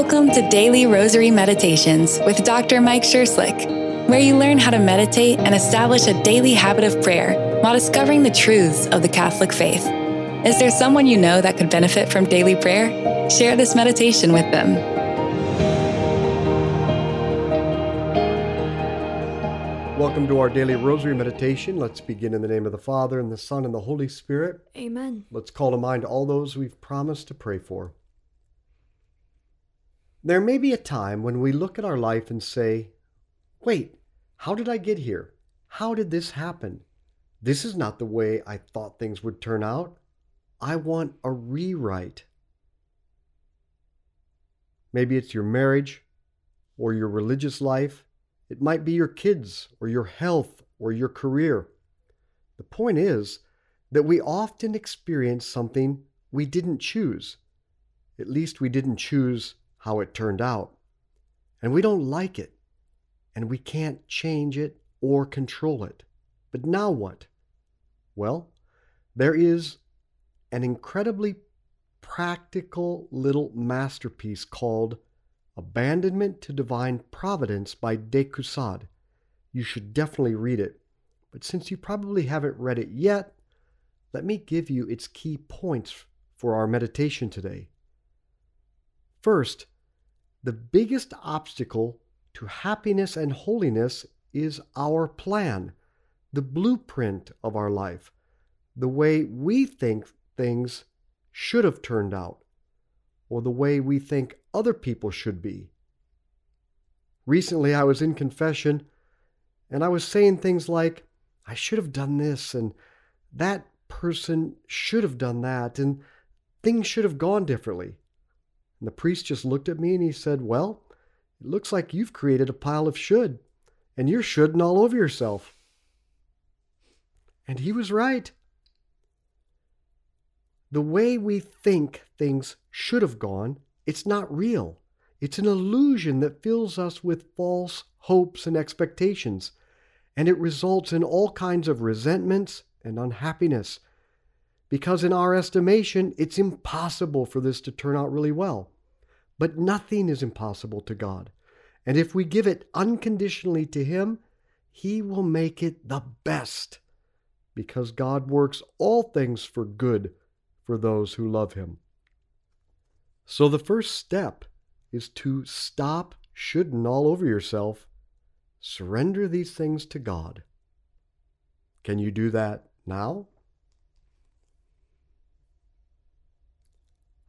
Welcome to Daily Rosary Meditations with Dr. Mike Scherschligt, where you learn how to meditate and establish a daily habit of prayer while discovering the truths of the Catholic faith. Is there someone you know that could benefit from daily prayer? Share this meditation with them. Welcome to our daily rosary meditation. Let's begin in the name of the Father, and the Son, and the Holy Spirit. Amen. Let's call to mind all those we've promised to pray for. There may be a time when we look at our life and say, Wait, how did I get here? How did this happen? This is not the way I thought things would turn out. I want a rewrite. Maybe it's your marriage or your religious life. It might be your kids or your health or your career. The point is that we often experience something we didn't choose. At least we didn't choose how it turned out. And we don't like it, and we can't change it or control it. But now what? Well, there is an incredibly practical little masterpiece called Abandonment to Divine Providence by de Caussade. You should definitely read it. But since you probably haven't read it yet, let me give you its key points for our meditation today. First, the biggest obstacle to happiness and holiness is our plan, the blueprint of our life, the way we think things should have turned out, or the way we think other people should be. Recently, I was in confession and I was saying things like, I should have done this, and that person should have done that, and things should have gone differently. And the priest just looked at me and he said, Well, it looks like you've created a pile of should, and you're shoulding all over yourself. And he was right. The way we think things should have gone, it's not real. It's an illusion that fills us with false hopes and expectations, and it results in all kinds of resentments and unhappiness because in our estimation, it's impossible for this to turn out really well. But nothing is impossible to God. And if we give it unconditionally to Him, He will make it the best because God works all things for good for those who love Him. So the first step is to stop shoulding all over yourself. Surrender these things to God. Can you do that now?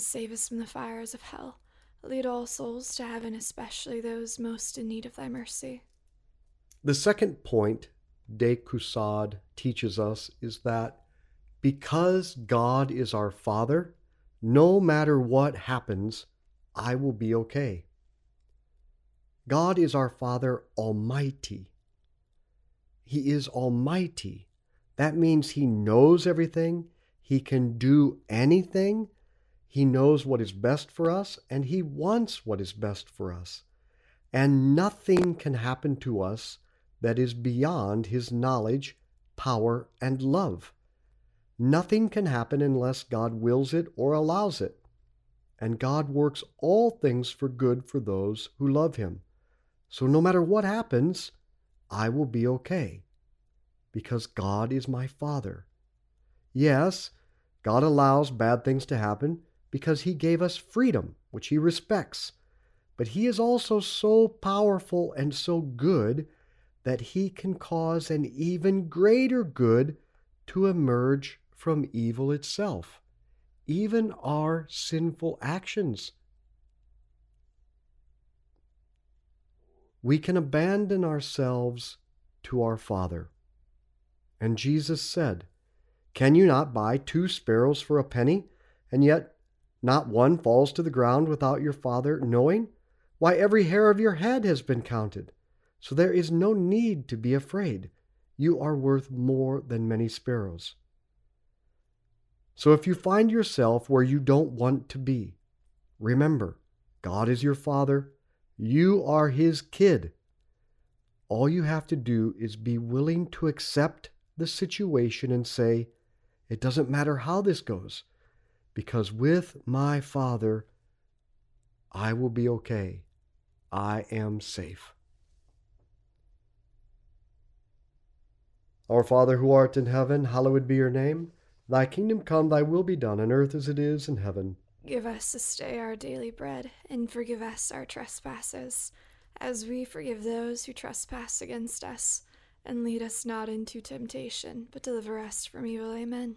save us from the fires of hell. Lead all souls to heaven, especially those most in need of thy mercy. The second point De Caussade teaches us is that because God is our Father, no matter what happens, I will be okay. God is our Father Almighty. He is Almighty. That means He knows everything, He can do anything, He knows what is best for us, and He wants what is best for us. And nothing can happen to us that is beyond His knowledge, power, and love. Nothing can happen unless God wills it or allows it. And God works all things for good for those who love Him. So no matter what happens, I will be okay because God is my Father. Yes, God allows bad things to happen because He gave us freedom, which He respects. But He is also so powerful and so good that He can cause an even greater good to emerge from evil itself, even our sinful actions. We can abandon ourselves to our Father. And Jesus said, Can you not buy two sparrows for a penny, and yet not one falls to the ground without your Father knowing? Why, every hair of your head has been counted. So there is no need to be afraid. You are worth more than many sparrows. So if you find yourself where you don't want to be, remember, God is your Father. You are His kid. All you have to do is be willing to accept the situation and say, It doesn't matter how this goes, because with my Father, I will be okay. I am safe. Our Father who art in heaven, hallowed be your name. Thy kingdom come, thy will be done on earth as it is in heaven. Give us this day our daily bread, and forgive us our trespasses, as we forgive those who trespass against us. And lead us not into temptation, but deliver us from evil. Amen.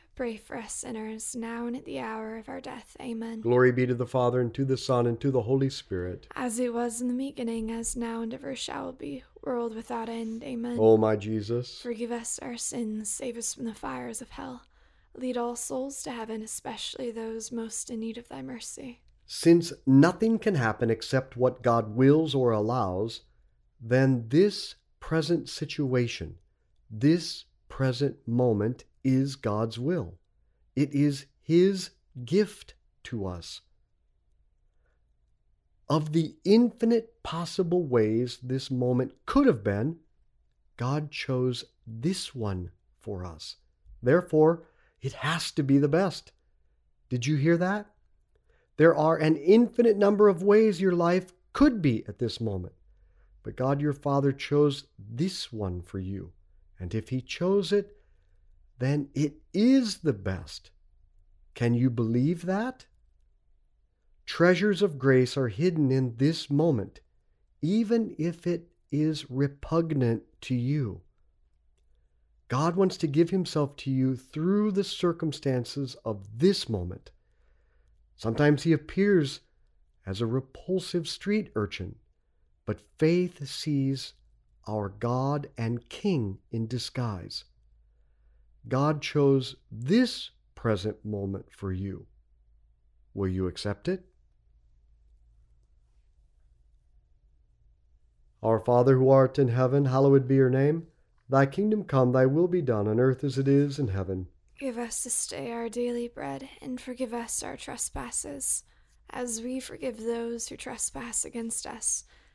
pray for us sinners, now and at the hour of our death. Amen. Glory be to the Father, and to the Son, and to the Holy Spirit. As it was in the beginning, as now, and ever shall be, world without end. Amen. O my Jesus, Forgive us our sins, save us from the fires of hell. Lead all souls to heaven, especially those most in need of thy mercy. since nothing can happen except what God wills or allows, then this present situation, this present moment is God's will. It is His gift to us. Of the infinite possible ways this moment could have been, God chose this one for us. Therefore, it has to be the best. Did you hear that? There are an infinite number of ways your life could be at this moment, but God your Father chose this one for you. And if He chose it, then it is the best. Can you believe that? Treasures of grace are hidden in this moment, even if it is repugnant to you. God wants to give Himself to you through the circumstances of this moment. Sometimes He appears as a repulsive street urchin, but faith sees our God and King in disguise. God chose this present moment for you. Will you accept it? Our Father who art in heaven, hallowed be your name. Thy kingdom come, thy will be done on earth as it is in heaven. Give us this day our daily bread, and forgive us our trespasses, as we forgive those who trespass against us.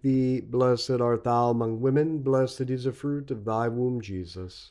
thee. Blessed art thou among women, blessed is the fruit of thy womb, Jesus.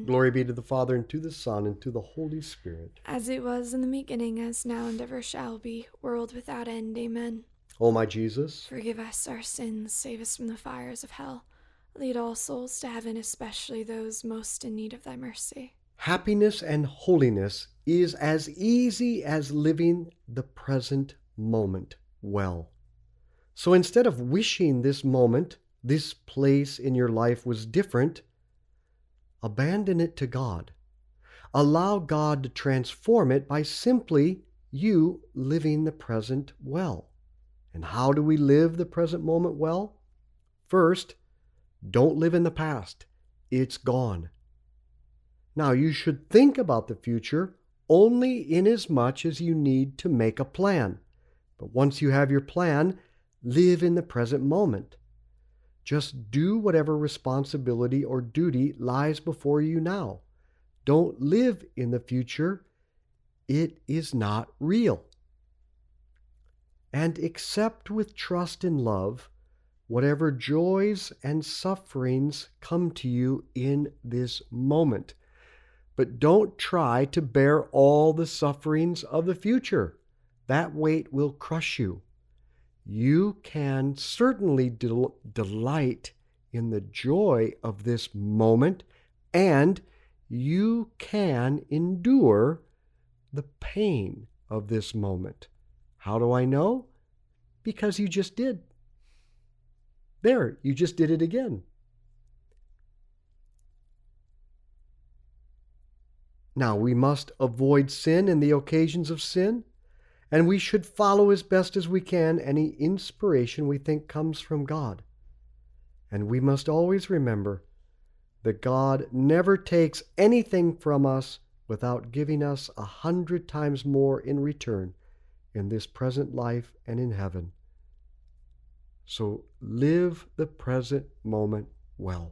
Glory be to the Father, and to the Son, and to the Holy Spirit. As it was in the beginning, as now and ever shall be, world without end. Amen. O my Jesus, Forgive us our sins, save us from the fires of hell. Lead all souls to heaven, especially those most in need of thy mercy. happiness and holiness is as easy as living the present moment well. So instead of wishing this moment, this place in your life was different, abandon it to God. Allow God to transform it by simply you living the present well. And how do we live the present moment well? First, don't live in the past. It's gone. Now, you should think about the future only in as much as you need to make a plan. But once you have your plan, live in the present moment. Just do whatever responsibility or duty lies before you now. don't live in the future. It is not real. And accept with trust and love whatever joys and sufferings come to you in this moment. But don't try to bear all the sufferings of the future. That weight will crush you. You can certainly del- delight in the joy of this moment, and you can endure the pain of this moment. How do I know? Because you just did. There, you just did it again. Now, we must avoid sin and the occasions of sin, and we should follow as best as we can any inspiration we think comes from God. And we must always remember that God never takes anything from us without giving us a hundred times more in return in this present life and in heaven. So live the present moment well.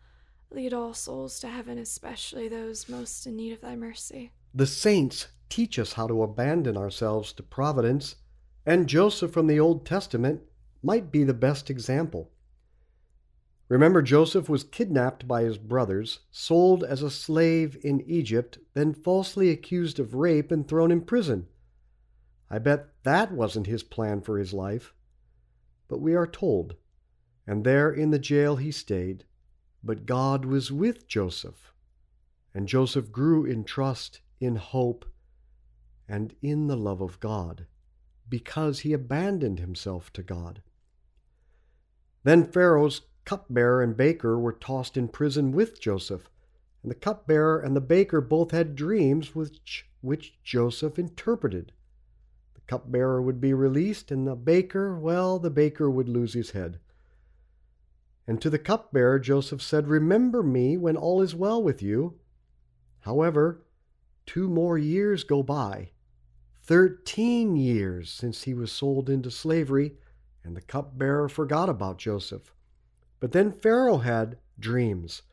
Lead all souls to heaven, especially those most in need of thy mercy. The saints teach us how to abandon ourselves to providence, and Joseph from the Old Testament might be the best example. Remember, Joseph was kidnapped by his brothers, sold as a slave in Egypt, then falsely accused of rape and thrown in prison. I bet that wasn't his plan for his life. But we are told, and there in the jail he stayed, but God was with Joseph, and Joseph grew in trust, in hope, and in the love of God, because he abandoned himself to God. Then Pharaoh's cupbearer and baker were tossed in prison with Joseph, and the cupbearer and the baker both had dreams which, which Joseph interpreted. The cupbearer would be released, and the baker, well, the baker would lose his head. And to the cupbearer Joseph said, Remember me when all is well with you. However, two more years go by. Thirteen years since he was sold into slavery, and the cupbearer forgot about Joseph. But then Pharaoh had dreams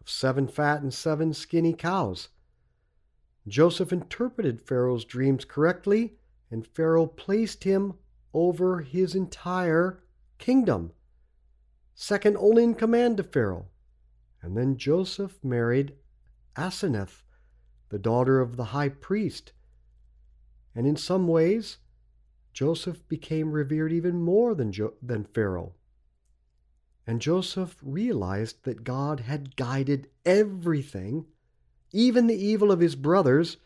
of seven fat and seven skinny cows. Joseph interpreted Pharaoh's dreams correctly, and Pharaoh placed him over his entire kingdom, second only in command to Pharaoh. And then Joseph married Aseneth, the daughter of the high priest. And in some ways, Joseph became revered even more than, jo- than Pharaoh. And Joseph realized that God had guided everything, even the evil of his brothers,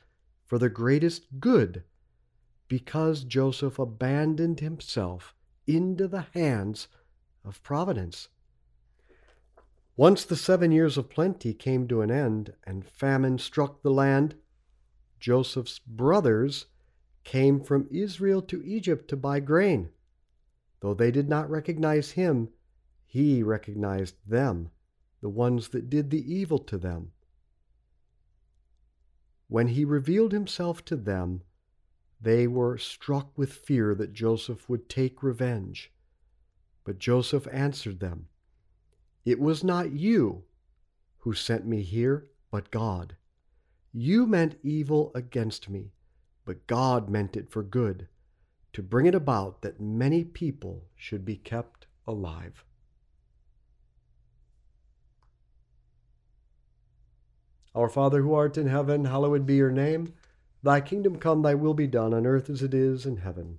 for the greatest good, because Joseph abandoned himself into the hands of providence. Once the seven years of plenty came to an end and famine struck the land, Joseph's brothers came from Israel to Egypt to buy grain. Though they did not recognize him, he recognized them, the ones that did the evil to them. When he revealed himself to them, they were struck with fear that Joseph would take revenge. But Joseph answered them, It was not you who sent me here, but God. You meant evil against me but God meant it for good, to bring it about that many people should be kept alive. Our Father who art in heaven, hallowed be your name. Thy kingdom come, thy will be done on earth as it is in heaven.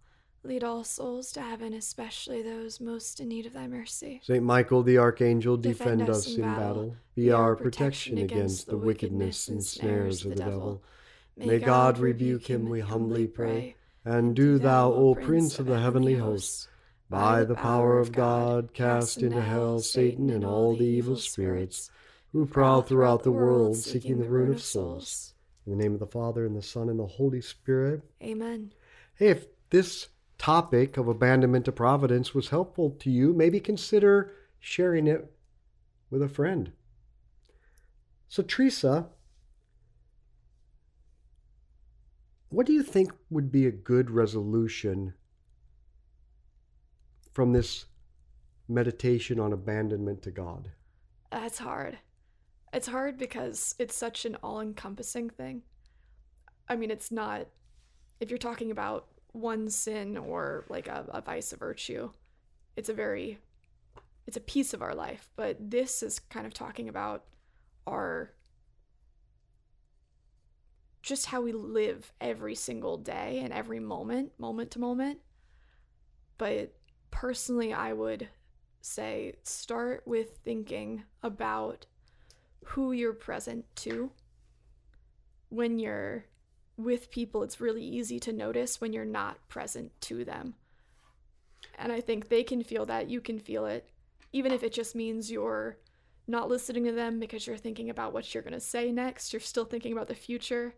Lead all souls to heaven, especially those most in need of thy mercy. Saint Michael the Archangel, defend, defend us in battle. battle. Be our protection against the wickedness and snares of the devil. May God rebuke him, we humbly pray. And do thou, O Prince of the heavenly hosts, by the power of God, cast into hell Satan and all the evil spirits who prowl throughout the world seeking the ruin of souls. In the name of the Father, and the Son, and the Holy Spirit. Amen. Hey, if this topic of abandonment to providence was helpful to you, maybe consider sharing it with a friend. So, Teresa What do you think would be a good resolution from this meditation on abandonment to God? That's hard. It's hard because it's such an all encompassing thing. I mean, it's not, if you're talking about one sin or like a, a vice, a virtue, it's a very, it's a piece of our life. But this is kind of talking about our, just how we live every single day and every moment, moment to moment. But personally, I would say start with thinking about who you're present to. When you're with people, it's really easy to notice when you're not present to them. And I think they can feel that, you can feel it, even if it just means you're not listening to them because you're thinking about what you're going to say next, you're still thinking about the future,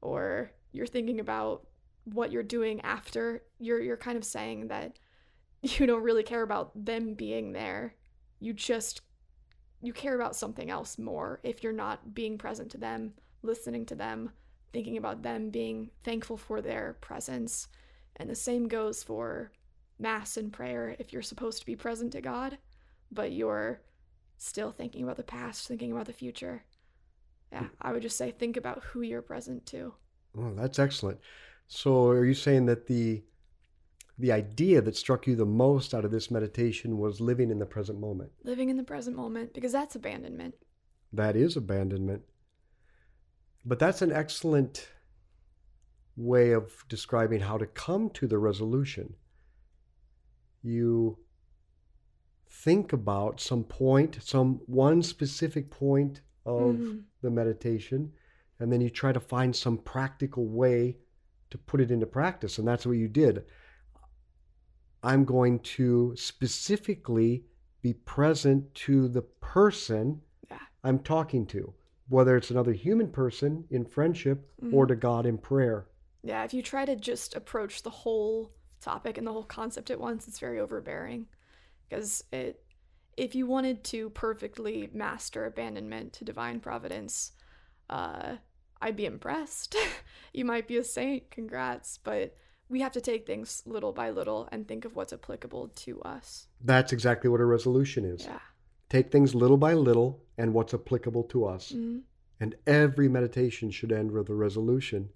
or you're thinking about what you're doing after. You're you're kind of saying that you don't really care about them being there. You just you care about something else more if you're not being present to them, listening to them, thinking about them, being thankful for their presence. And the same goes for mass and prayer if you're supposed to be present to God, but you're still thinking about the past, thinking about the future. Yeah, I would just say think about who you're present to. Well, that's excellent. So, are you saying that the the idea that struck you the most out of this meditation was living in the present moment? Living in the present moment, because that's abandonment. That is abandonment. But that's an excellent way of describing how to come to the resolution. You think about some point, some one specific point of mm-hmm. the meditation, and then you try to find some practical way to put it into practice. And that's what you did. I'm going to specifically be present to the person yeah. I'm talking to, whether it's another human person in friendship mm-hmm. or to God in prayer. Yeah, if you try to just approach the whole topic and the whole concept at once, it's very overbearing. Because it if you wanted to perfectly master abandonment to divine providence, uh, I'd be impressed. you might be a saint, congrats, but we have to take things little by little and think of what's applicable to us. That's exactly what a resolution is. Yeah. Take things little by little and what's applicable to us. Mm-hmm. And every meditation should end with a resolution.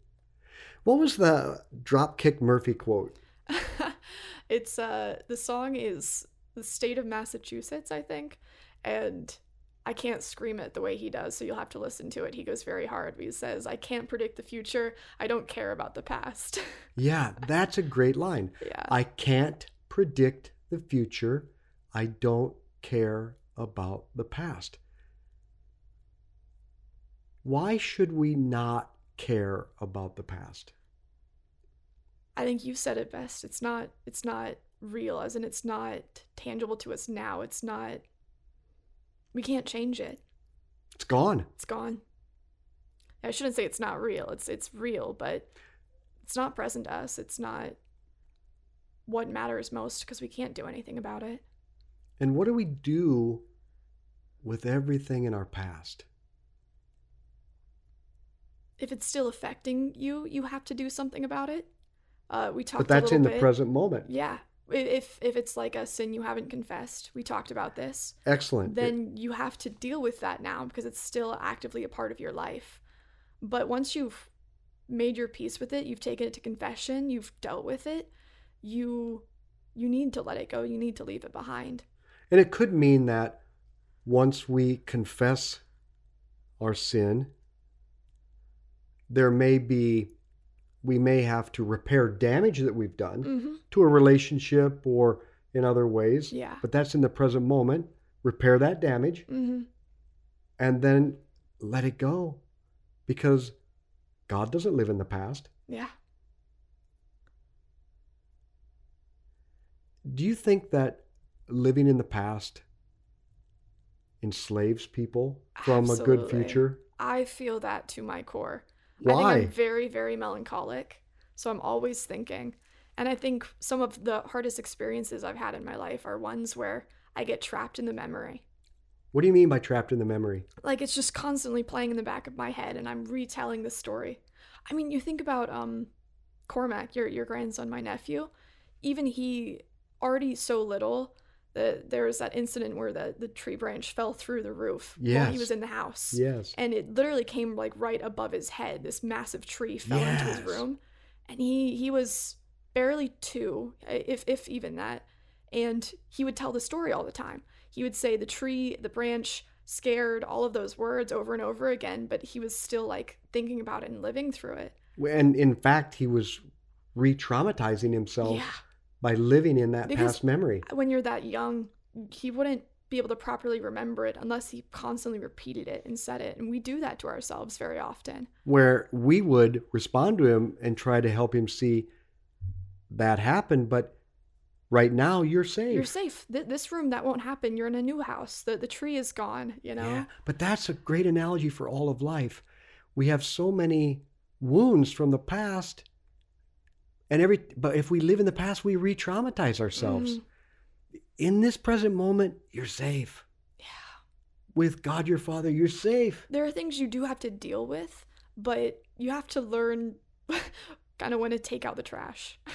What was the Dropkick Murphy quote? it's uh the song is the state of Massachusetts, I think. And I can't scream it the way he does, so you'll have to listen to it. He goes very hard. He says, I can't predict the future. I don't care about the past. yeah, that's a great line. Yeah. I can't predict the future. I don't care about the past. Why should we not care about the past? I think you said it best. It's not it's not real as in it's not tangible to us now. It's not we can't change it. It's gone. It's gone. I shouldn't say it's not real. It's it's real, but it's not present to us. It's not what matters most because we can't do anything about it. And what do we do with everything in our past? If it's still affecting you, you have to do something about it. Uh, we talked. But that's in the present moment. Yeah, if if it's like a sin you haven't confessed we talked about this excellent then it, you have to deal with that now because it's still actively a part of your life but once you've made your peace with it you've taken it to confession you've dealt with it you you need to let it go you need to leave it behind and it could mean that once we confess our sin there may be we may have to repair damage that we've done mm-hmm. to a relationship or in other ways. Yeah. But that's in the present moment. Repair that damage mm-hmm. and then let it go because God doesn't live in the past. Yeah. Do you think that living in the past enslaves people from Absolutely. a good future? I feel that to my core. Why? I think I'm very, very melancholic. So I'm always thinking. And I think some of the hardest experiences I've had in my life are ones where I get trapped in the memory. What do you mean by trapped in the memory? Like it's just constantly playing in the back of my head and I'm retelling the story. I mean, you think about um Cormac, your your grandson, my nephew, even he already so little The, there was that incident where the, the tree branch fell through the roof while he was in the house. Yes. And it literally came like right above his head. This massive tree fell into his room. And he he was barely two, if if even that. And he would tell the story all the time. He would say the tree, the branch, scared, all of those words over and over again, but he was still like thinking about it and living through it. And in fact, he was re traumatizing himself Yeah. By living in that Because- past memory. when you're that young, he wouldn't be able to properly remember it unless he constantly repeated it and said it. And we do that to ourselves very often. Where we would respond to him and try to help him see that happened, but right now you're safe. You're safe. Th- this room, that won't happen. You're in a new house. The, the tree is gone, you know? Yeah, but that's a great analogy for all of life. We have so many wounds from the past, and every but if we live in the past, we re-traumatize ourselves. Mhm. In this present moment, you're safe. Yeah. With God your Father, you're safe. There are things you do have to deal with, but you have to learn kind of when to take out the trash.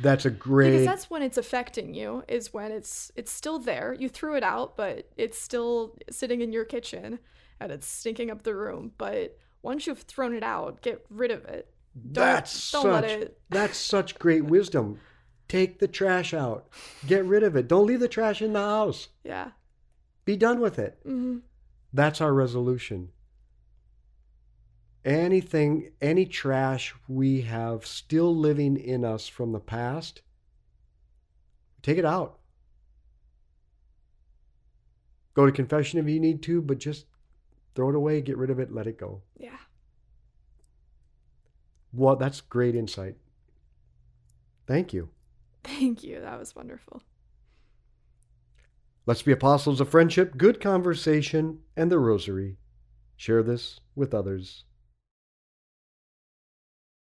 That's a great because that's when it's affecting you is when it's it's still there you threw it out but it's still sitting in your kitchen and it's stinking up the room but once you've thrown it out get rid of it don't, that's don't such that's such great wisdom. Take the trash out. Get rid of it. Don't leave the trash in the house. yeah Be done with it. hmm That's our resolution. Anything, any trash we have still living in us from the past, take it out. Go to confession if you need to, but just throw it away, get rid of it, let it go. yeah Well, that's great insight. Thank you. thank you that was wonderful Let's be apostles of friendship, good conversation, and the rosary. Share this with others.